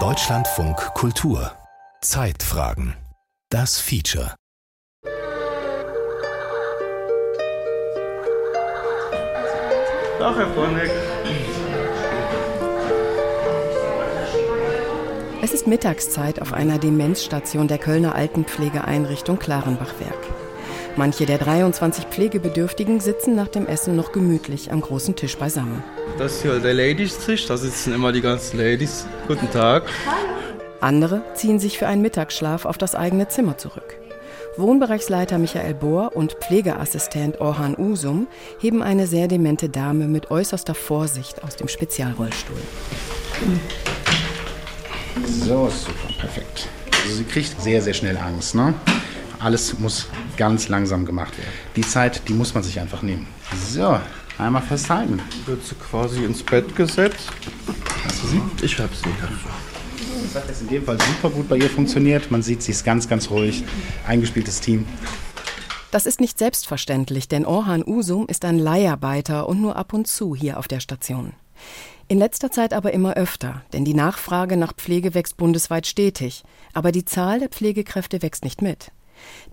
Deutschlandfunk Kultur Zeitfragen Das Feature Doch, Herr Freundlich. Es ist Mittagszeit auf einer Demenzstation der Kölner Altenpflegeeinrichtung Klarenbachwerk. Manche der 23 Pflegebedürftigen sitzen nach dem Essen noch gemütlich am großen Tisch beisammen. Das ist hier der Ladies-Tisch, da sitzen immer die ganzen Ladies. Guten Tag. Andere ziehen sich für einen Mittagsschlaf auf das eigene Zimmer zurück. Wohnbereichsleiter Michael Bohr und Pflegeassistent Orhan Usum heben eine sehr demente Dame mit äußerster Vorsicht aus dem Spezialrollstuhl. So, super, perfekt. Also sie kriegt sehr, sehr schnell Angst. Ne? Alles muss ganz langsam gemacht werden. Die Zeit, die muss man sich einfach nehmen. So, einmal festhalten. Wird sie quasi ins Bett gesetzt. Hast du sie? Ich hab sie. Das hat jetzt in dem Fall super gut bei ihr funktioniert. Man sieht, sie ist ganz, ganz ruhig. Eingespieltes Team. Das ist nicht selbstverständlich, denn Orhan Usum ist ein Leiharbeiter und nur ab und zu hier auf der Station. In letzter Zeit aber immer öfter, denn die Nachfrage nach Pflege wächst bundesweit stetig, aber die Zahl der Pflegekräfte wächst nicht mit.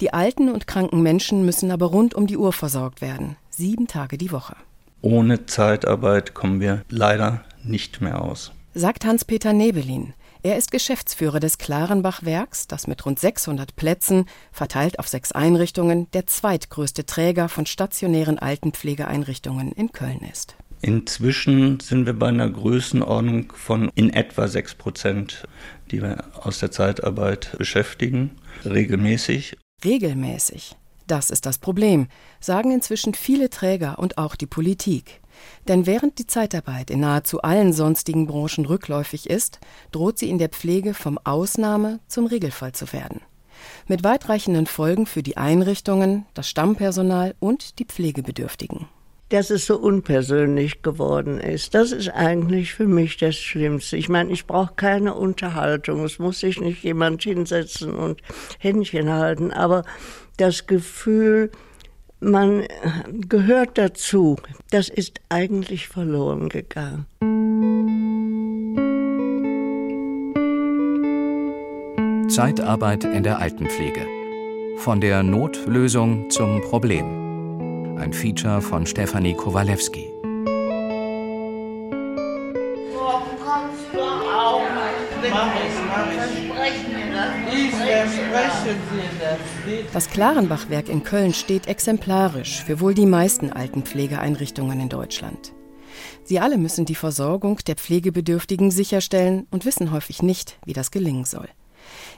Die alten und kranken Menschen müssen aber rund um die Uhr versorgt werden, sieben Tage die Woche. Ohne Zeitarbeit kommen wir leider nicht mehr aus. Sagt Hans-Peter Nebelin. Er ist Geschäftsführer des Klarenbach-Werks, das mit rund 600 Plätzen, verteilt auf sechs Einrichtungen, der zweitgrößte Träger von stationären Altenpflegeeinrichtungen in Köln ist. Inzwischen sind wir bei einer Größenordnung von in etwa 6 Prozent, die wir aus der Zeitarbeit beschäftigen, regelmäßig. Regelmäßig. Das ist das Problem, sagen inzwischen viele Träger und auch die Politik. Denn während die Zeitarbeit in nahezu allen sonstigen Branchen rückläufig ist, droht sie in der Pflege vom Ausnahme zum Regelfall zu werden. Mit weitreichenden Folgen für die Einrichtungen, das Stammpersonal und die Pflegebedürftigen dass es so unpersönlich geworden ist. Das ist eigentlich für mich das Schlimmste. Ich meine, ich brauche keine Unterhaltung. Es muss sich nicht jemand hinsetzen und Händchen halten. Aber das Gefühl, man gehört dazu, das ist eigentlich verloren gegangen. Zeitarbeit in der Altenpflege. Von der Notlösung zum Problem. Ein Feature von Stefanie Kowalewski. Das Klarenbachwerk in Köln steht exemplarisch für wohl die meisten Altenpflegeeinrichtungen in Deutschland. Sie alle müssen die Versorgung der Pflegebedürftigen sicherstellen und wissen häufig nicht, wie das gelingen soll.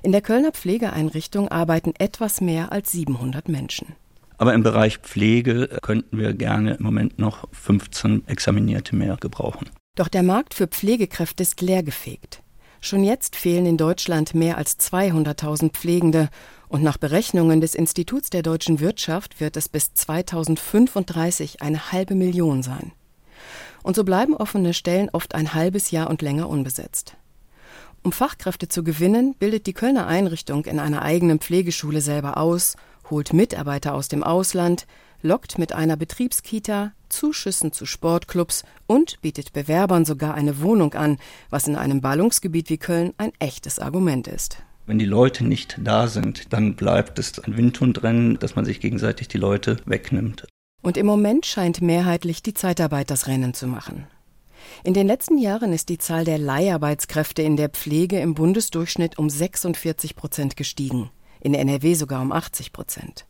In der Kölner Pflegeeinrichtung arbeiten etwas mehr als 700 Menschen. Aber im Bereich Pflege könnten wir gerne im Moment noch 15 Examinierte mehr gebrauchen. Doch der Markt für Pflegekräfte ist leergefegt. Schon jetzt fehlen in Deutschland mehr als 200.000 Pflegende und nach Berechnungen des Instituts der deutschen Wirtschaft wird es bis 2035 eine halbe Million sein. Und so bleiben offene Stellen oft ein halbes Jahr und länger unbesetzt. Um Fachkräfte zu gewinnen, bildet die Kölner Einrichtung in einer eigenen Pflegeschule selber aus holt Mitarbeiter aus dem Ausland, lockt mit einer Betriebskita, Zuschüssen zu Sportclubs und bietet Bewerbern sogar eine Wohnung an, was in einem Ballungsgebiet wie Köln ein echtes Argument ist. Wenn die Leute nicht da sind, dann bleibt es ein Windhundrennen, dass man sich gegenseitig die Leute wegnimmt. Und im Moment scheint mehrheitlich die Zeitarbeit das Rennen zu machen. In den letzten Jahren ist die Zahl der Leiharbeitskräfte in der Pflege im Bundesdurchschnitt um 46 Prozent gestiegen in NRW sogar um 80 Prozent.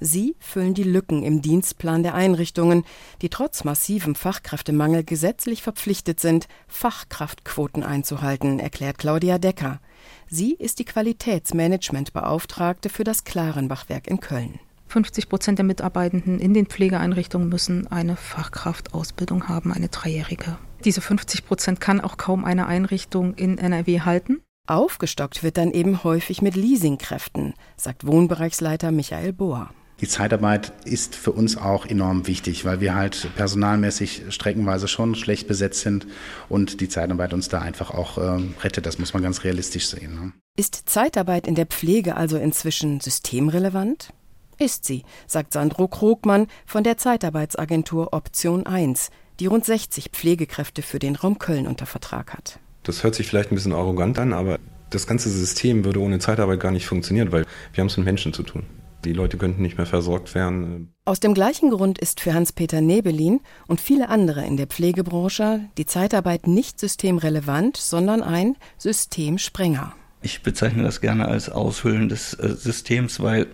Sie füllen die Lücken im Dienstplan der Einrichtungen, die trotz massivem Fachkräftemangel gesetzlich verpflichtet sind, Fachkraftquoten einzuhalten, erklärt Claudia Decker. Sie ist die Qualitätsmanagementbeauftragte für das Klarenbachwerk in Köln. 50 Prozent der Mitarbeitenden in den Pflegeeinrichtungen müssen eine Fachkraftausbildung haben, eine dreijährige. Diese 50 Prozent kann auch kaum eine Einrichtung in NRW halten. Aufgestockt wird dann eben häufig mit Leasingkräften, sagt Wohnbereichsleiter Michael Bohr. Die Zeitarbeit ist für uns auch enorm wichtig, weil wir halt personalmäßig streckenweise schon schlecht besetzt sind und die Zeitarbeit uns da einfach auch äh, rettet. Das muss man ganz realistisch sehen. Ne? Ist Zeitarbeit in der Pflege also inzwischen systemrelevant? Ist sie, sagt Sandro Krogmann von der Zeitarbeitsagentur Option 1, die rund 60 Pflegekräfte für den Raum Köln unter Vertrag hat. Das hört sich vielleicht ein bisschen arrogant an, aber das ganze System würde ohne Zeitarbeit gar nicht funktionieren, weil wir haben es mit Menschen zu tun. Die Leute könnten nicht mehr versorgt werden. Aus dem gleichen Grund ist für Hans-Peter Nebelin und viele andere in der Pflegebranche die Zeitarbeit nicht systemrelevant, sondern ein Systemsprenger. Ich bezeichne das gerne als Aushöhlen des äh, Systems, weil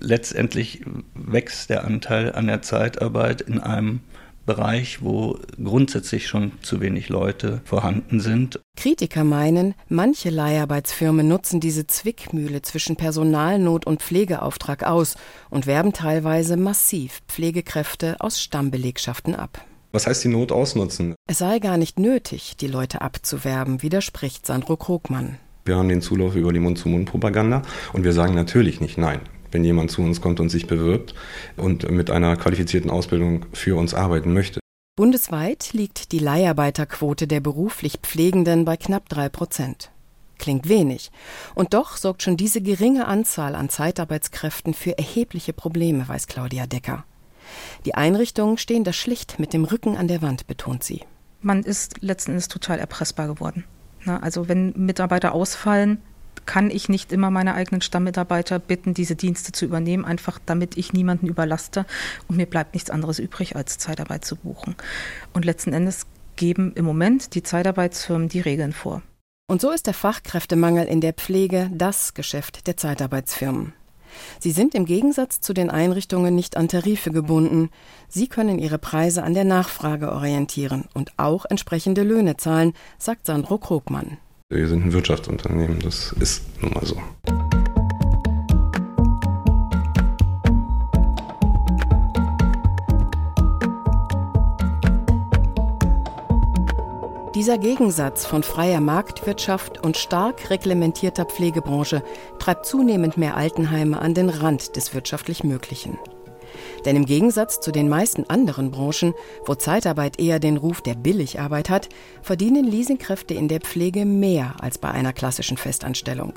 letztendlich wächst der Anteil an der Zeitarbeit in einem Bereich, wo grundsätzlich schon zu wenig Leute vorhanden sind. Kritiker meinen, manche Leiharbeitsfirmen nutzen diese Zwickmühle zwischen Personalnot und Pflegeauftrag aus und werben teilweise massiv Pflegekräfte aus Stammbelegschaften ab. Was heißt die Not ausnutzen? Es sei gar nicht nötig, die Leute abzuwerben, widerspricht Sandro Krogmann. Wir haben den Zulauf über die Mund-zu-Mund-Propaganda und wir sagen natürlich nicht nein wenn jemand zu uns kommt und sich bewirbt und mit einer qualifizierten Ausbildung für uns arbeiten möchte. Bundesweit liegt die Leiharbeiterquote der beruflich Pflegenden bei knapp drei Prozent. Klingt wenig. Und doch sorgt schon diese geringe Anzahl an Zeitarbeitskräften für erhebliche Probleme, weiß Claudia Decker. Die Einrichtungen stehen da schlicht mit dem Rücken an der Wand, betont sie. Man ist letzten Endes total erpressbar geworden. Also wenn Mitarbeiter ausfallen, kann ich nicht immer meine eigenen Stammmitarbeiter bitten, diese Dienste zu übernehmen, einfach damit ich niemanden überlaste und mir bleibt nichts anderes übrig, als Zeitarbeit zu buchen. Und letzten Endes geben im Moment die Zeitarbeitsfirmen die Regeln vor. Und so ist der Fachkräftemangel in der Pflege das Geschäft der Zeitarbeitsfirmen. Sie sind im Gegensatz zu den Einrichtungen nicht an Tarife gebunden. Sie können ihre Preise an der Nachfrage orientieren und auch entsprechende Löhne zahlen, sagt Sandro Krogmann. Wir sind ein Wirtschaftsunternehmen, das ist nun mal so. Dieser Gegensatz von freier Marktwirtschaft und stark reglementierter Pflegebranche treibt zunehmend mehr Altenheime an den Rand des wirtschaftlich Möglichen. Denn im Gegensatz zu den meisten anderen Branchen, wo Zeitarbeit eher den Ruf der Billigarbeit hat, verdienen Leasingkräfte in der Pflege mehr als bei einer klassischen Festanstellung.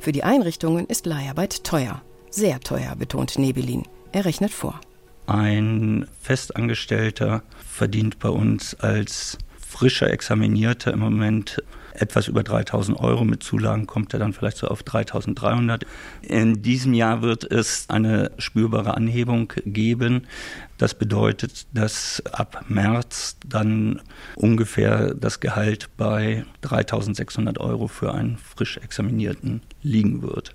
Für die Einrichtungen ist Leiharbeit teuer. Sehr teuer, betont Nebelin. Er rechnet vor. Ein Festangestellter verdient bei uns als frischer Examinierter im Moment etwas über 3000 Euro. Mit Zulagen kommt er dann vielleicht so auf 3300. In diesem Jahr wird es eine spürbare Anhebung geben. Das bedeutet, dass ab März dann ungefähr das Gehalt bei 3600 Euro für einen frisch Examinierten liegen wird.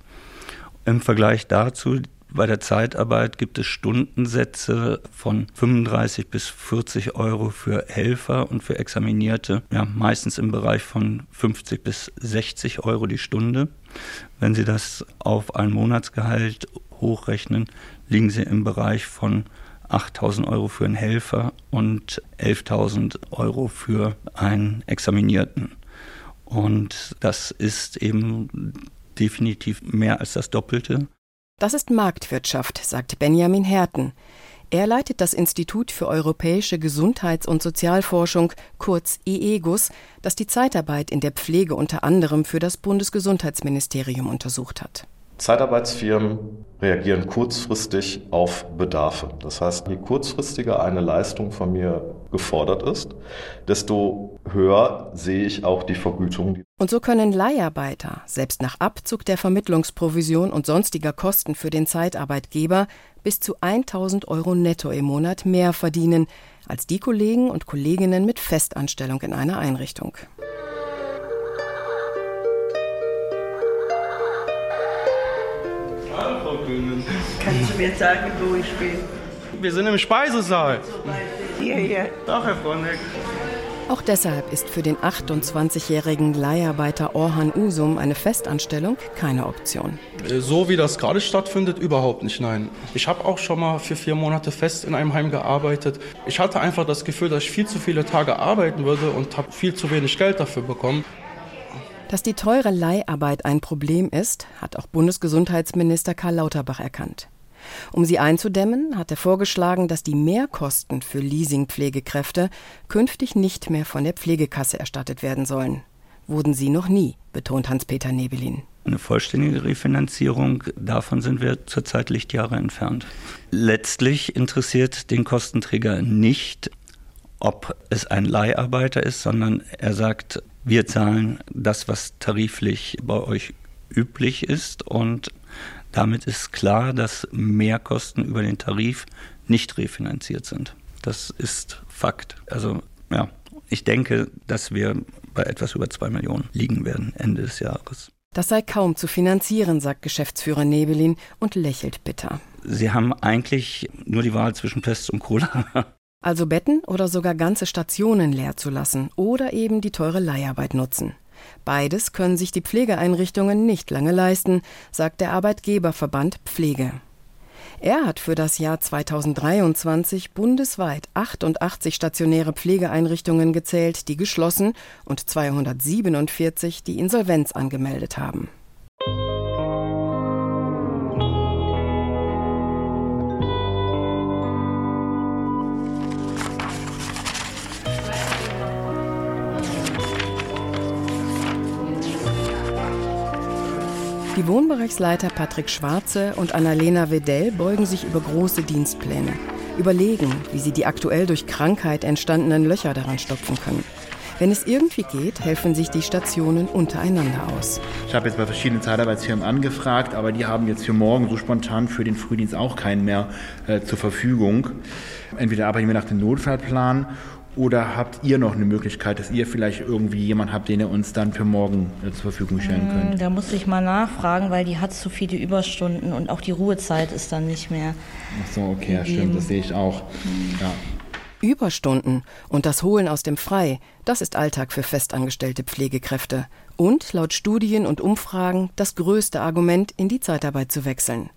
Im Vergleich dazu bei der Zeitarbeit gibt es Stundensätze von 35 bis 40 Euro für Helfer und für Examinierte, ja, meistens im Bereich von 50 bis 60 Euro die Stunde. Wenn Sie das auf ein Monatsgehalt hochrechnen, liegen Sie im Bereich von 8000 Euro für einen Helfer und 11.000 Euro für einen Examinierten. Und das ist eben definitiv mehr als das Doppelte. Das ist Marktwirtschaft, sagt Benjamin Herten. Er leitet das Institut für europäische Gesundheits- und Sozialforschung, kurz IEGUS, das die Zeitarbeit in der Pflege unter anderem für das Bundesgesundheitsministerium untersucht hat. Zeitarbeitsfirmen reagieren kurzfristig auf Bedarfe. Das heißt, je kurzfristiger eine Leistung von mir gefordert ist, desto höher sehe ich auch die Vergütung. Und so können Leiharbeiter, selbst nach Abzug der Vermittlungsprovision und sonstiger Kosten für den Zeitarbeitgeber, bis zu 1000 Euro netto im Monat mehr verdienen als die Kollegen und Kolleginnen mit Festanstellung in einer Einrichtung. Mir sagen, wo ich bin? Wir sind im Speisesaal. Hier, hier. Ach, Herr Fronek. Auch deshalb ist für den 28-jährigen Leiharbeiter Orhan Usum eine Festanstellung keine Option. Äh, so wie das gerade stattfindet, überhaupt nicht, nein. Ich habe auch schon mal für vier Monate fest in einem Heim gearbeitet. Ich hatte einfach das Gefühl, dass ich viel zu viele Tage arbeiten würde und habe viel zu wenig Geld dafür bekommen. Dass die teure Leiharbeit ein Problem ist, hat auch Bundesgesundheitsminister Karl Lauterbach erkannt. Um sie einzudämmen, hat er vorgeschlagen, dass die Mehrkosten für Leasingpflegekräfte künftig nicht mehr von der Pflegekasse erstattet werden sollen. Wurden sie noch nie, betont Hans-Peter Nebelin. Eine vollständige Refinanzierung, davon sind wir zurzeit Lichtjahre entfernt. Letztlich interessiert den Kostenträger nicht, ob es ein Leiharbeiter ist, sondern er sagt, wir zahlen das, was tariflich bei euch üblich ist und damit ist klar, dass Mehrkosten über den Tarif nicht refinanziert sind. Das ist Fakt. Also ja, ich denke, dass wir bei etwas über zwei Millionen liegen werden Ende des Jahres. Das sei kaum zu finanzieren, sagt Geschäftsführer Nebelin und lächelt bitter. Sie haben eigentlich nur die Wahl zwischen Pest und Cola. Also Betten oder sogar ganze Stationen leer zu lassen oder eben die teure Leiharbeit nutzen. Beides können sich die Pflegeeinrichtungen nicht lange leisten, sagt der Arbeitgeberverband Pflege. Er hat für das Jahr 2023 bundesweit 88 stationäre Pflegeeinrichtungen gezählt, die geschlossen und 247, die Insolvenz angemeldet haben. Die Wohnbereichsleiter Patrick Schwarze und Annalena Wedell beugen sich über große Dienstpläne, überlegen, wie sie die aktuell durch Krankheit entstandenen Löcher daran stopfen können. Wenn es irgendwie geht, helfen sich die Stationen untereinander aus. Ich habe jetzt bei verschiedenen Zeitarbeitsfirmen angefragt, aber die haben jetzt für morgen so spontan für den Frühdienst auch keinen mehr äh, zur Verfügung. Entweder arbeiten wir nach dem Notfallplan oder habt ihr noch eine Möglichkeit, dass ihr vielleicht irgendwie jemanden habt, den ihr uns dann für morgen äh, zur Verfügung stellen könnt? Mm, da muss ich mal nachfragen, weil die hat zu viele Überstunden und auch die Ruhezeit ist dann nicht mehr. Ach so, okay, ja, stimmt, das sehe ich auch. Ja. Überstunden und das Holen aus dem Frei, das ist Alltag für festangestellte Pflegekräfte. Und laut Studien und Umfragen das größte Argument, in die Zeitarbeit zu wechseln.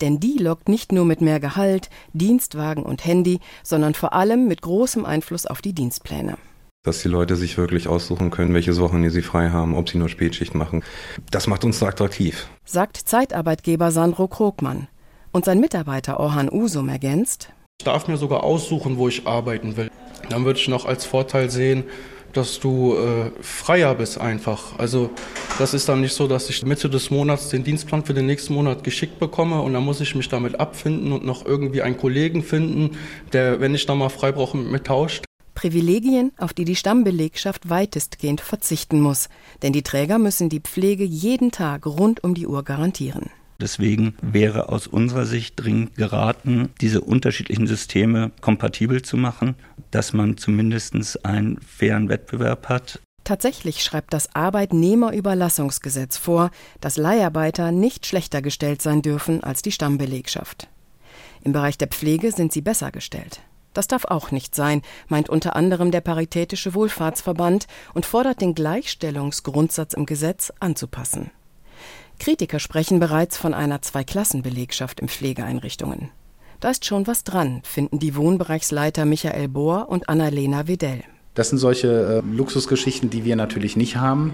Denn die lockt nicht nur mit mehr Gehalt, Dienstwagen und Handy, sondern vor allem mit großem Einfluss auf die Dienstpläne dass die Leute sich wirklich aussuchen können, welche Wochen sie frei haben, ob sie nur Spätschicht machen. Das macht uns so attraktiv. Sagt Zeitarbeitgeber Sandro Krogmann. Und sein Mitarbeiter Orhan Usum ergänzt. Ich darf mir sogar aussuchen, wo ich arbeiten will. Dann würde ich noch als Vorteil sehen, dass du äh, freier bist einfach. Also das ist dann nicht so, dass ich Mitte des Monats den Dienstplan für den nächsten Monat geschickt bekomme und dann muss ich mich damit abfinden und noch irgendwie einen Kollegen finden, der, wenn ich dann mal frei brauche, mit mir tauscht. Privilegien, auf die die Stammbelegschaft weitestgehend verzichten muss, denn die Träger müssen die Pflege jeden Tag rund um die Uhr garantieren. Deswegen wäre aus unserer Sicht dringend geraten, diese unterschiedlichen Systeme kompatibel zu machen, dass man zumindest einen fairen Wettbewerb hat. Tatsächlich schreibt das Arbeitnehmerüberlassungsgesetz vor, dass Leiharbeiter nicht schlechter gestellt sein dürfen als die Stammbelegschaft. Im Bereich der Pflege sind sie besser gestellt. Das darf auch nicht sein, meint unter anderem der Paritätische Wohlfahrtsverband und fordert den Gleichstellungsgrundsatz im Gesetz anzupassen. Kritiker sprechen bereits von einer Zweiklassenbelegschaft in Pflegeeinrichtungen. Da ist schon was dran, finden die Wohnbereichsleiter Michael Bohr und Annalena Wedell. Das sind solche äh, Luxusgeschichten, die wir natürlich nicht haben,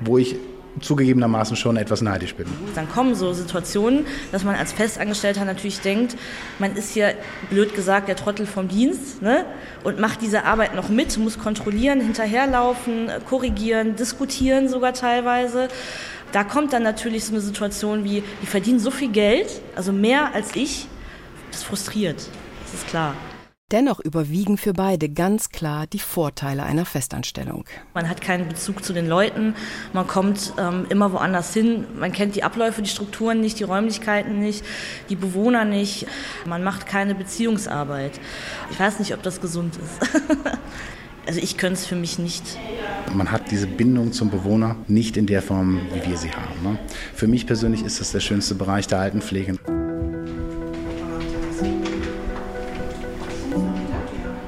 wo ich zugegebenermaßen schon etwas neidisch bin. Dann kommen so Situationen, dass man als Festangestellter natürlich denkt, man ist hier, blöd gesagt, der Trottel vom Dienst ne? und macht diese Arbeit noch mit, muss kontrollieren, hinterherlaufen, korrigieren, diskutieren sogar teilweise. Da kommt dann natürlich so eine Situation wie, die verdienen so viel Geld, also mehr als ich, das frustriert, das ist klar. Dennoch überwiegen für beide ganz klar die Vorteile einer Festanstellung. Man hat keinen Bezug zu den Leuten, man kommt ähm, immer woanders hin, man kennt die Abläufe, die Strukturen nicht, die Räumlichkeiten nicht, die Bewohner nicht, man macht keine Beziehungsarbeit. Ich weiß nicht, ob das gesund ist. also ich könnte es für mich nicht. Man hat diese Bindung zum Bewohner nicht in der Form, wie wir sie haben. Ne? Für mich persönlich ist das der schönste Bereich der Altenpflege.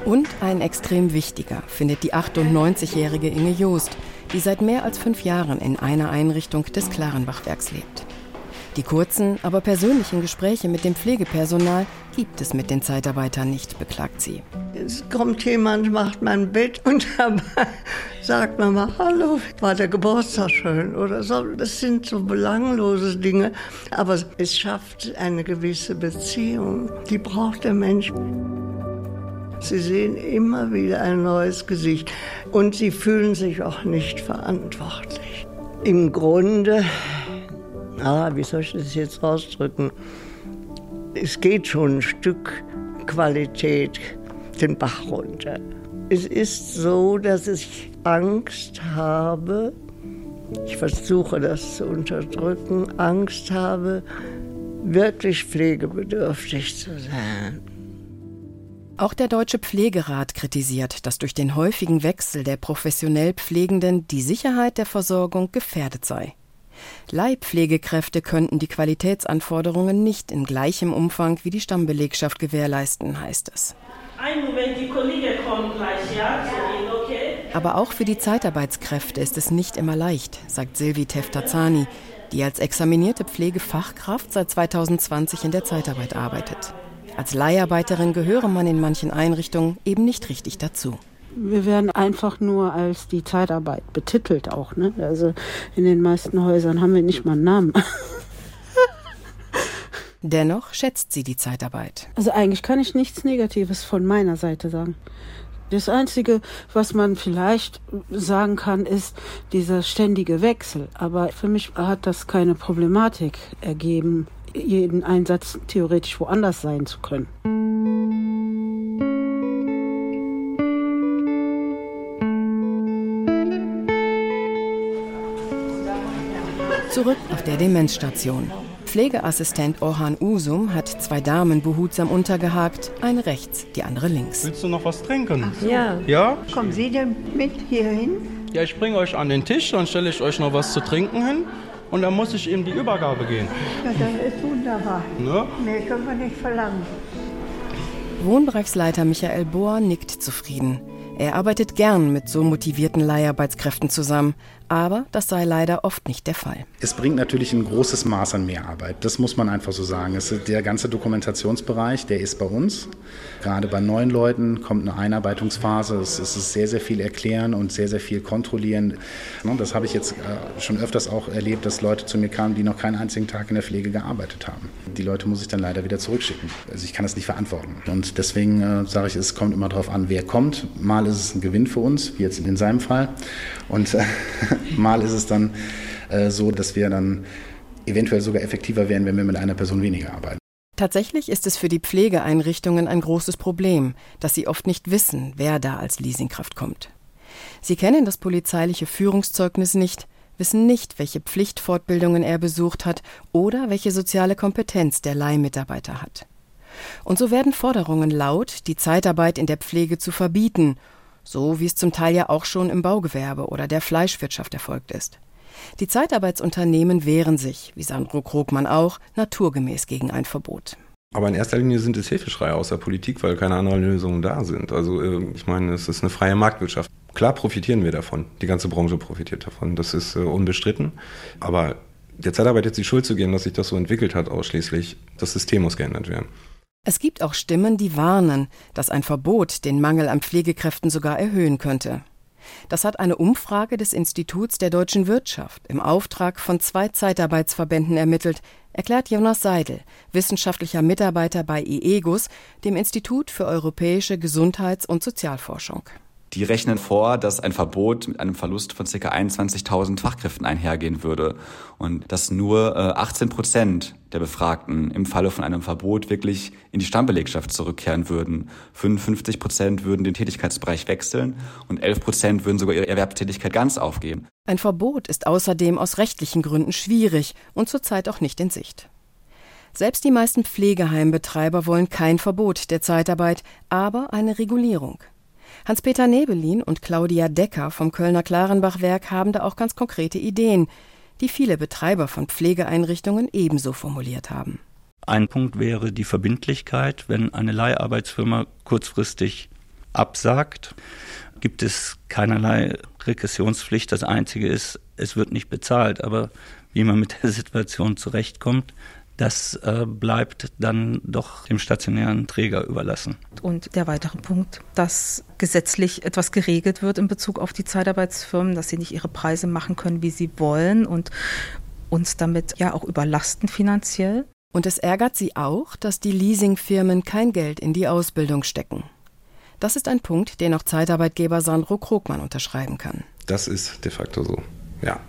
Und ein extrem wichtiger findet die 98-jährige Inge Joost, die seit mehr als fünf Jahren in einer Einrichtung des Klarenbachwerks lebt. Die kurzen, aber persönlichen Gespräche mit dem Pflegepersonal gibt es mit den Zeitarbeitern nicht, beklagt sie. Es kommt jemand, macht mein Bett und dabei sagt man mal, hallo, war der Geburtstag schön oder so. Das sind so belanglose Dinge, aber es schafft eine gewisse Beziehung. Die braucht der Mensch. Sie sehen immer wieder ein neues Gesicht und sie fühlen sich auch nicht verantwortlich. Im Grunde ah, wie soll ich das jetzt ausdrücken? Es geht schon ein Stück Qualität den Bach runter. Es ist so, dass ich Angst habe, ich versuche das zu unterdrücken, Angst habe, wirklich pflegebedürftig zu sein. Auch der Deutsche Pflegerat kritisiert, dass durch den häufigen Wechsel der professionell Pflegenden die Sicherheit der Versorgung gefährdet sei. Leihpflegekräfte könnten die Qualitätsanforderungen nicht in gleichem Umfang wie die Stammbelegschaft gewährleisten, heißt es. Ein Moment, die Kollegen kommen gleich, ja? Aber auch für die Zeitarbeitskräfte ist es nicht immer leicht, sagt Silvi Teftazani, die als examinierte Pflegefachkraft seit 2020 in der Zeitarbeit arbeitet. Als Leiharbeiterin gehöre man in manchen Einrichtungen eben nicht richtig dazu. Wir werden einfach nur als die Zeitarbeit betitelt auch. Ne? Also in den meisten Häusern haben wir nicht mal einen Namen. Dennoch schätzt sie die Zeitarbeit. Also eigentlich kann ich nichts Negatives von meiner Seite sagen. Das Einzige, was man vielleicht sagen kann, ist dieser ständige Wechsel. Aber für mich hat das keine Problematik ergeben, jeden Einsatz theoretisch woanders sein zu können. Zurück auf der Demenzstation. Pflegeassistent Orhan Usum hat zwei Damen behutsam untergehakt, eine rechts, die andere links. Willst du noch was trinken? Ja. Ja? Kommen Sie denn mit hierhin? Ja, ich bringe euch an den Tisch, dann stelle ich euch noch was zu trinken hin und dann muss ich eben die Übergabe gehen. Ja, das ist wunderbar. Ne? Mehr können wir nicht verlangen. Wohnbereichsleiter Michael Bohr nickt zufrieden. Er arbeitet gern mit so motivierten Leiharbeitskräften zusammen, aber das sei leider oft nicht der Fall. Es bringt natürlich ein großes Maß an Mehrarbeit, das muss man einfach so sagen. Es der ganze Dokumentationsbereich, der ist bei uns. Gerade bei neuen Leuten kommt eine Einarbeitungsphase. Es ist sehr, sehr viel erklären und sehr, sehr viel kontrollieren. Das habe ich jetzt äh, schon öfters auch erlebt, dass Leute zu mir kamen, die noch keinen einzigen Tag in der Pflege gearbeitet haben. Die Leute muss ich dann leider wieder zurückschicken. Also ich kann das nicht verantworten. Und deswegen äh, sage ich, es kommt immer darauf an, wer kommt. Mal ist es ein Gewinn für uns, wie jetzt in seinem Fall. Und äh, mal ist es dann äh, so, dass wir dann eventuell sogar effektiver werden, wenn wir mit einer Person weniger arbeiten. Tatsächlich ist es für die Pflegeeinrichtungen ein großes Problem, dass sie oft nicht wissen, wer da als Leasingkraft kommt. Sie kennen das polizeiliche Führungszeugnis nicht, wissen nicht, welche Pflichtfortbildungen er besucht hat oder welche soziale Kompetenz der Leihmitarbeiter hat. Und so werden Forderungen laut, die Zeitarbeit in der Pflege zu verbieten so wie es zum Teil ja auch schon im Baugewerbe oder der Fleischwirtschaft erfolgt ist. Die Zeitarbeitsunternehmen wehren sich, wie Sandro Krogmann auch, naturgemäß gegen ein Verbot. Aber in erster Linie sind es Hilfeschreie aus der Politik, weil keine anderen Lösungen da sind. Also äh, ich meine, es ist eine freie Marktwirtschaft. Klar profitieren wir davon. Die ganze Branche profitiert davon. Das ist äh, unbestritten. Aber der Zeitarbeit jetzt die Schuld zu geben, dass sich das so entwickelt hat ausschließlich, das System muss geändert werden. Es gibt auch Stimmen, die warnen, dass ein Verbot den Mangel an Pflegekräften sogar erhöhen könnte. Das hat eine Umfrage des Instituts der deutschen Wirtschaft im Auftrag von zwei Zeitarbeitsverbänden ermittelt, erklärt Jonas Seidel, wissenschaftlicher Mitarbeiter bei IEGUS, dem Institut für europäische Gesundheits- und Sozialforschung. Die rechnen vor, dass ein Verbot mit einem Verlust von ca. 21.000 Fachkräften einhergehen würde und dass nur 18 äh, Prozent der Befragten im Falle von einem Verbot wirklich in die Stammbelegschaft zurückkehren würden. 55 Prozent würden den Tätigkeitsbereich wechseln und 11 Prozent würden sogar ihre Erwerbstätigkeit ganz aufgeben. Ein Verbot ist außerdem aus rechtlichen Gründen schwierig und zurzeit auch nicht in Sicht. Selbst die meisten Pflegeheimbetreiber wollen kein Verbot der Zeitarbeit, aber eine Regulierung. Hans-Peter Nebelin und Claudia Decker vom Kölner Klarenbachwerk haben da auch ganz konkrete Ideen, die viele Betreiber von Pflegeeinrichtungen ebenso formuliert haben. Ein Punkt wäre die Verbindlichkeit. Wenn eine Leiharbeitsfirma kurzfristig absagt, gibt es keinerlei Regressionspflicht. Das Einzige ist, es wird nicht bezahlt. Aber wie man mit der Situation zurechtkommt, das äh, bleibt dann doch dem stationären Träger überlassen. Und der weitere Punkt, dass gesetzlich etwas geregelt wird in Bezug auf die Zeitarbeitsfirmen, dass sie nicht ihre Preise machen können, wie sie wollen und uns damit ja auch überlasten finanziell. Und es ärgert sie auch, dass die Leasingfirmen kein Geld in die Ausbildung stecken. Das ist ein Punkt, den auch Zeitarbeitgeber Sandro Krogmann unterschreiben kann. Das ist de facto so, ja.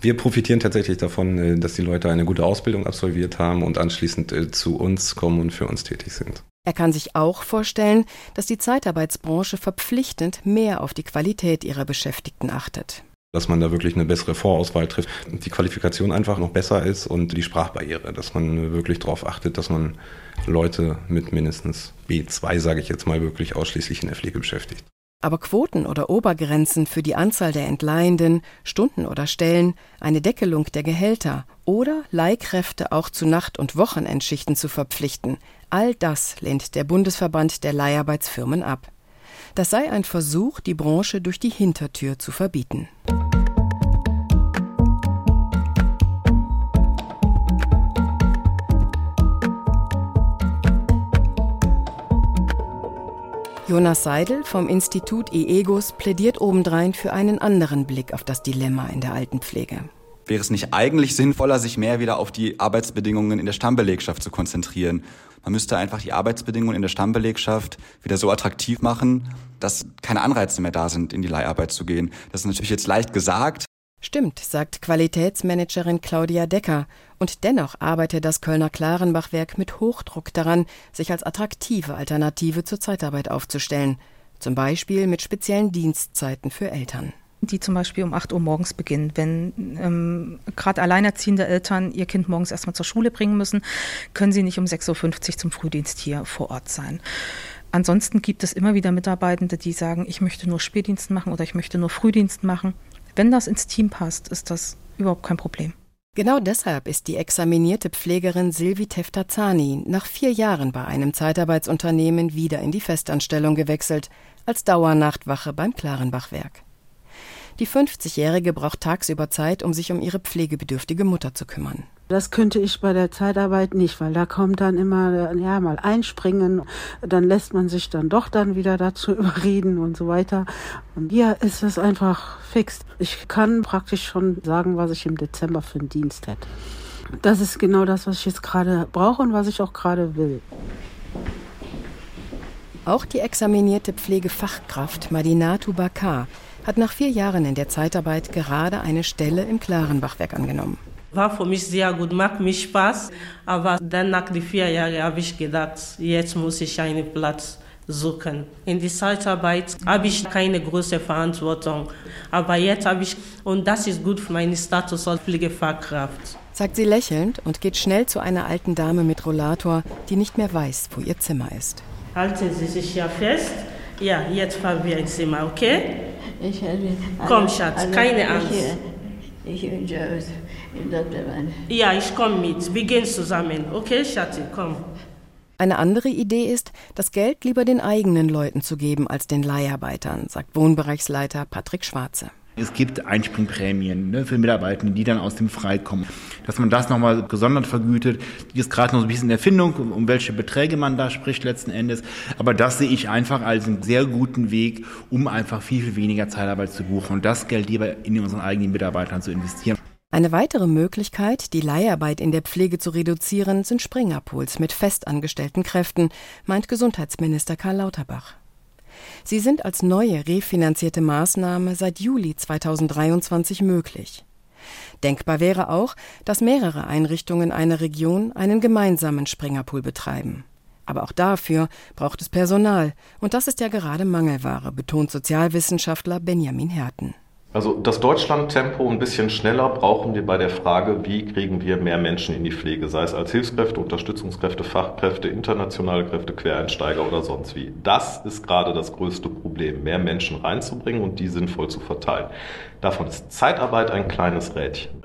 Wir profitieren tatsächlich davon, äh, dass die Leute eine gute Ausbildung absolviert haben und anschließend äh, zu uns kommen und für uns tätig sind. Er kann sich auch vorstellen, dass die Zeitarbeitsbranche verpflichtend mehr auf die Qualität ihrer Beschäftigten achtet. Dass man da wirklich eine bessere Vorauswahl trifft, die Qualifikation einfach noch besser ist und die Sprachbarriere, dass man wirklich darauf achtet, dass man Leute mit mindestens B2, sage ich jetzt mal, wirklich ausschließlich in der Pflege beschäftigt. Aber Quoten oder Obergrenzen für die Anzahl der Entleihenden, Stunden oder Stellen, eine Deckelung der Gehälter oder Leihkräfte auch zu Nacht- und Wochenendschichten zu verpflichten, all das lehnt der Bundesverband der Leiharbeitsfirmen ab. Das sei ein Versuch, die Branche durch die Hintertür zu verbieten. Jonas Seidel vom Institut EEGUS plädiert obendrein für einen anderen Blick auf das Dilemma in der Altenpflege. Wäre es nicht eigentlich sinnvoller, sich mehr wieder auf die Arbeitsbedingungen in der Stammbelegschaft zu konzentrieren? Man müsste einfach die Arbeitsbedingungen in der Stammbelegschaft wieder so attraktiv machen, dass keine Anreize mehr da sind, in die Leiharbeit zu gehen. Das ist natürlich jetzt leicht gesagt, Stimmt, sagt Qualitätsmanagerin Claudia Decker. Und dennoch arbeite das Kölner Klarenbachwerk mit Hochdruck daran, sich als attraktive Alternative zur Zeitarbeit aufzustellen. Zum Beispiel mit speziellen Dienstzeiten für Eltern die zum Beispiel um 8 Uhr morgens beginnen. Wenn ähm, gerade alleinerziehende Eltern ihr Kind morgens erstmal zur Schule bringen müssen, können sie nicht um 6.50 Uhr zum Frühdienst hier vor Ort sein. Ansonsten gibt es immer wieder Mitarbeitende, die sagen, ich möchte nur Spätdienst machen oder ich möchte nur Frühdienst machen. Wenn das ins Team passt, ist das überhaupt kein Problem. Genau deshalb ist die examinierte Pflegerin Silvi Teftazani nach vier Jahren bei einem Zeitarbeitsunternehmen wieder in die Festanstellung gewechselt, als Dauernachtwache beim Klarenbachwerk. Die 50-Jährige braucht tagsüber Zeit, um sich um ihre pflegebedürftige Mutter zu kümmern. Das könnte ich bei der Zeitarbeit nicht, weil da kommt dann immer, ja, mal einspringen, dann lässt man sich dann doch dann wieder dazu überreden und so weiter. Und hier ist es einfach fix. Ich kann praktisch schon sagen, was ich im Dezember für einen Dienst hätte. Das ist genau das, was ich jetzt gerade brauche und was ich auch gerade will. Auch die examinierte Pflegefachkraft Madinatu Bakar hat nach vier Jahren in der Zeitarbeit gerade eine Stelle im Klarenbachwerk angenommen. War für mich sehr gut, macht mir Spaß. Aber dann nach den vier Jahren habe ich gedacht, jetzt muss ich einen Platz suchen. In der Zeitarbeit habe ich keine große Verantwortung. Aber jetzt habe ich, und das ist gut für meinen Status als Pflegefachkraft. Sagt sie lächelnd und geht schnell zu einer alten Dame mit Rollator, die nicht mehr weiß, wo ihr Zimmer ist. Halten Sie sich ja fest. Ja, jetzt fahren wir ins Zimmer, okay? Ich habe Komm, Schatz, keine Angst. Ich, ich wünsche ja, ich komme mit. Wir gehen zusammen. Okay, Schatzi, komm. Eine andere Idee ist, das Geld lieber den eigenen Leuten zu geben als den Leiharbeitern, sagt Wohnbereichsleiter Patrick Schwarze. Es gibt Einspringprämien ne, für Mitarbeitende, die dann aus dem Frei kommen. Dass man das nochmal gesondert vergütet, die ist gerade noch so ein bisschen in Erfindung, um, um welche Beträge man da spricht letzten Endes. Aber das sehe ich einfach als einen sehr guten Weg, um einfach viel, viel weniger Zeitarbeit zu buchen und das Geld lieber in unseren eigenen Mitarbeitern zu investieren. Eine weitere Möglichkeit, die Leiharbeit in der Pflege zu reduzieren, sind Springerpools mit festangestellten Kräften, meint Gesundheitsminister Karl Lauterbach. Sie sind als neue refinanzierte Maßnahme seit Juli 2023 möglich. Denkbar wäre auch, dass mehrere Einrichtungen einer Region einen gemeinsamen Springerpool betreiben. Aber auch dafür braucht es Personal, und das ist ja gerade Mangelware, betont Sozialwissenschaftler Benjamin Herten. Also das Deutschland-Tempo ein bisschen schneller brauchen wir bei der Frage, wie kriegen wir mehr Menschen in die Pflege, sei es als Hilfskräfte, Unterstützungskräfte, Fachkräfte, internationale Kräfte, Quereinsteiger oder sonst wie. Das ist gerade das größte Problem, mehr Menschen reinzubringen und die sinnvoll zu verteilen. Davon ist Zeitarbeit ein kleines Rädchen.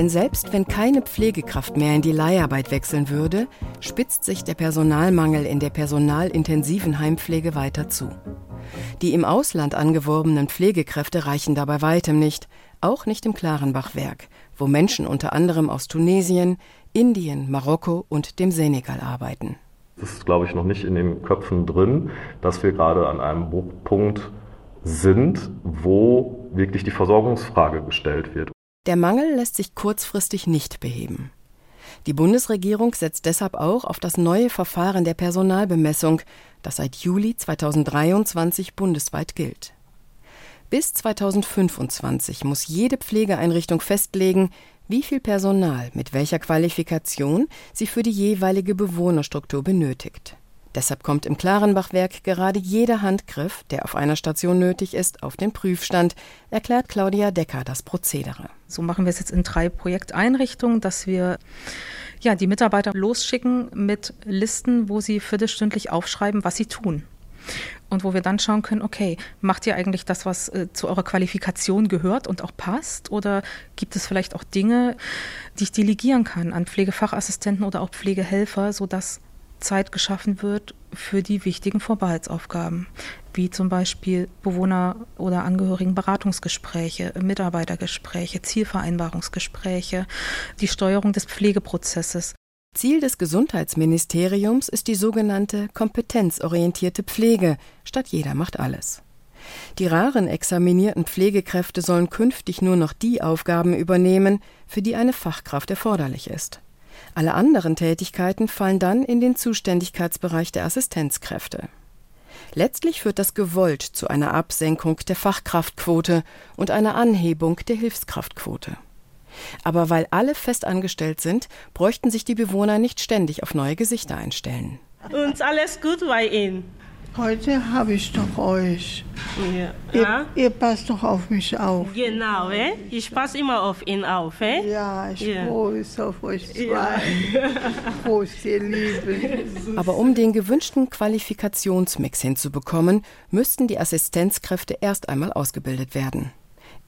Denn selbst wenn keine Pflegekraft mehr in die Leiharbeit wechseln würde, spitzt sich der Personalmangel in der personalintensiven Heimpflege weiter zu. Die im Ausland angeworbenen Pflegekräfte reichen dabei weitem nicht, auch nicht im Klarenbachwerk, wo Menschen unter anderem aus Tunesien, Indien, Marokko und dem Senegal arbeiten. Das ist, glaube ich, noch nicht in den Köpfen drin, dass wir gerade an einem Bruchpunkt sind, wo wirklich die Versorgungsfrage gestellt wird. Der Mangel lässt sich kurzfristig nicht beheben. Die Bundesregierung setzt deshalb auch auf das neue Verfahren der Personalbemessung, das seit Juli 2023 bundesweit gilt. Bis 2025 muss jede Pflegeeinrichtung festlegen, wie viel Personal mit welcher Qualifikation sie für die jeweilige Bewohnerstruktur benötigt. Deshalb kommt im Klarenbachwerk gerade jeder Handgriff, der auf einer Station nötig ist, auf den Prüfstand, erklärt Claudia Decker das Prozedere. So machen wir es jetzt in drei Projekteinrichtungen, dass wir ja, die Mitarbeiter losschicken mit Listen, wo sie viertelstündlich aufschreiben, was sie tun. Und wo wir dann schauen können, okay, macht ihr eigentlich das, was äh, zu eurer Qualifikation gehört und auch passt? Oder gibt es vielleicht auch Dinge, die ich delegieren kann an Pflegefachassistenten oder auch Pflegehelfer, sodass Zeit geschaffen wird für die wichtigen Vorbehaltsaufgaben, wie zum Beispiel Bewohner- oder Angehörigenberatungsgespräche, Mitarbeitergespräche, Zielvereinbarungsgespräche, die Steuerung des Pflegeprozesses. Ziel des Gesundheitsministeriums ist die sogenannte kompetenzorientierte Pflege, statt jeder macht alles. Die raren examinierten Pflegekräfte sollen künftig nur noch die Aufgaben übernehmen, für die eine Fachkraft erforderlich ist. Alle anderen Tätigkeiten fallen dann in den Zuständigkeitsbereich der Assistenzkräfte. Letztlich führt das gewollt zu einer Absenkung der Fachkraftquote und einer Anhebung der Hilfskraftquote. Aber weil alle fest angestellt sind, bräuchten sich die Bewohner nicht ständig auf neue Gesichter einstellen. Und alles gut bei Ihnen? Heute habe ich doch euch. Ja. Ihr, ihr, passt doch auf mich auf. Genau, eh? ich passe immer auf ihn auf. Eh? Ja, ich ja. mich auf euch zwei. Ja. Prost, ihr Lieben. Aber um den gewünschten Qualifikationsmix hinzubekommen, müssten die Assistenzkräfte erst einmal ausgebildet werden.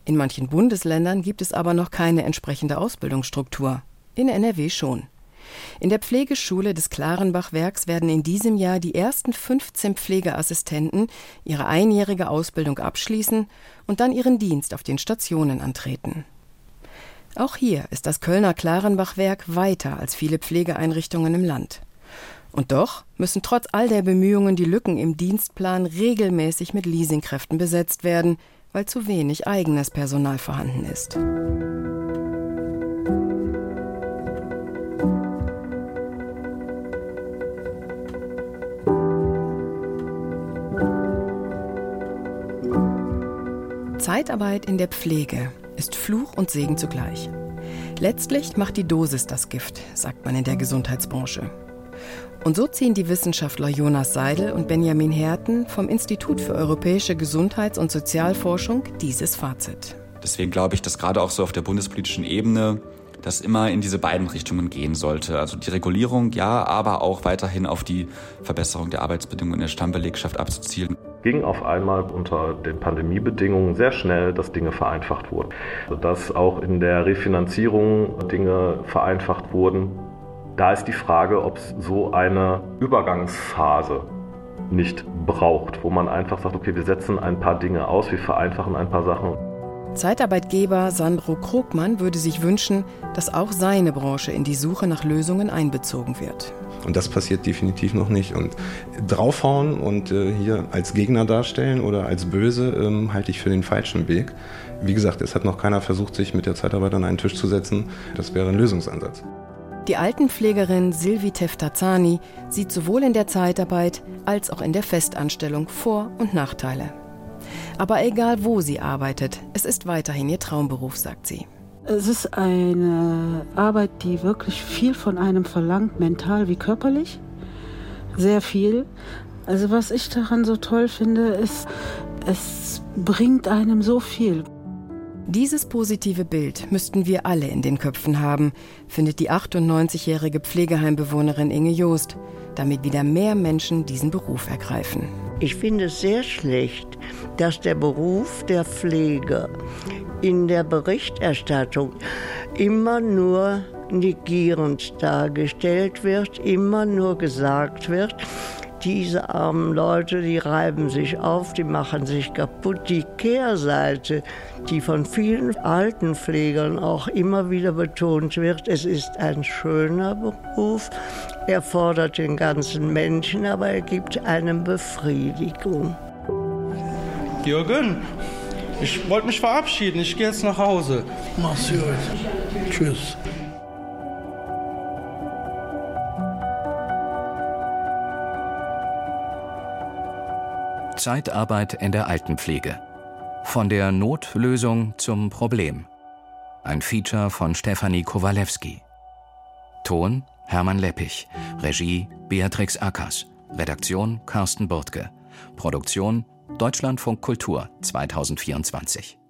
In manchen Bundesländern gibt es aber noch keine entsprechende Ausbildungsstruktur. In NRW schon. In der Pflegeschule des Klarenbachwerks werden in diesem Jahr die ersten 15 Pflegeassistenten ihre einjährige Ausbildung abschließen und dann ihren Dienst auf den Stationen antreten. Auch hier ist das Kölner Klarenbachwerk weiter als viele Pflegeeinrichtungen im Land. Und doch müssen trotz all der Bemühungen die Lücken im Dienstplan regelmäßig mit Leasingkräften besetzt werden, weil zu wenig eigenes Personal vorhanden ist. Zeitarbeit in der Pflege ist Fluch und Segen zugleich. Letztlich macht die Dosis das Gift, sagt man in der Gesundheitsbranche. Und so ziehen die Wissenschaftler Jonas Seidel und Benjamin Herten vom Institut für europäische Gesundheits- und Sozialforschung dieses Fazit. Deswegen glaube ich, dass gerade auch so auf der bundespolitischen Ebene das immer in diese beiden Richtungen gehen sollte. Also die Regulierung, ja, aber auch weiterhin auf die Verbesserung der Arbeitsbedingungen in der Stammbelegschaft abzuzielen ging auf einmal unter den Pandemiebedingungen sehr schnell, dass Dinge vereinfacht wurden. Dass auch in der Refinanzierung Dinge vereinfacht wurden. Da ist die Frage, ob es so eine Übergangsphase nicht braucht, wo man einfach sagt, okay, wir setzen ein paar Dinge aus, wir vereinfachen ein paar Sachen. Zeitarbeitgeber Sandro Krogmann würde sich wünschen, dass auch seine Branche in die Suche nach Lösungen einbezogen wird. Und das passiert definitiv noch nicht. Und draufhauen und äh, hier als Gegner darstellen oder als böse ähm, halte ich für den falschen Weg. Wie gesagt, es hat noch keiner versucht, sich mit der Zeitarbeit an einen Tisch zu setzen. Das wäre ein Lösungsansatz. Die Altenpflegerin Silvi Teftazani sieht sowohl in der Zeitarbeit als auch in der Festanstellung Vor- und Nachteile. Aber egal wo sie arbeitet, es ist weiterhin ihr Traumberuf, sagt sie. Es ist eine Arbeit, die wirklich viel von einem verlangt, mental wie körperlich. Sehr viel. Also was ich daran so toll finde, ist, es bringt einem so viel. Dieses positive Bild müssten wir alle in den Köpfen haben, findet die 98-jährige Pflegeheimbewohnerin Inge Joost, damit wieder mehr Menschen diesen Beruf ergreifen. Ich finde es sehr schlecht, dass der Beruf der Pflege in der Berichterstattung immer nur negierend dargestellt wird, immer nur gesagt wird, diese armen Leute, die reiben sich auf, die machen sich kaputt. Die Kehrseite, die von vielen Altenpflegern auch immer wieder betont wird, es ist ein schöner Beruf, er fordert den ganzen Menschen, aber er gibt einem Befriedigung. Jürgen, ich wollte mich verabschieden. Ich gehe jetzt nach Hause. Mach's gut. Tschüss. Zeitarbeit in der Altenpflege. Von der Notlösung zum Problem. Ein Feature von Stefanie Kowalewski. Ton Hermann Leppich. Regie Beatrix Ackers. Redaktion Carsten Burtke. Produktion Deutschlandfunk Kultur 2024.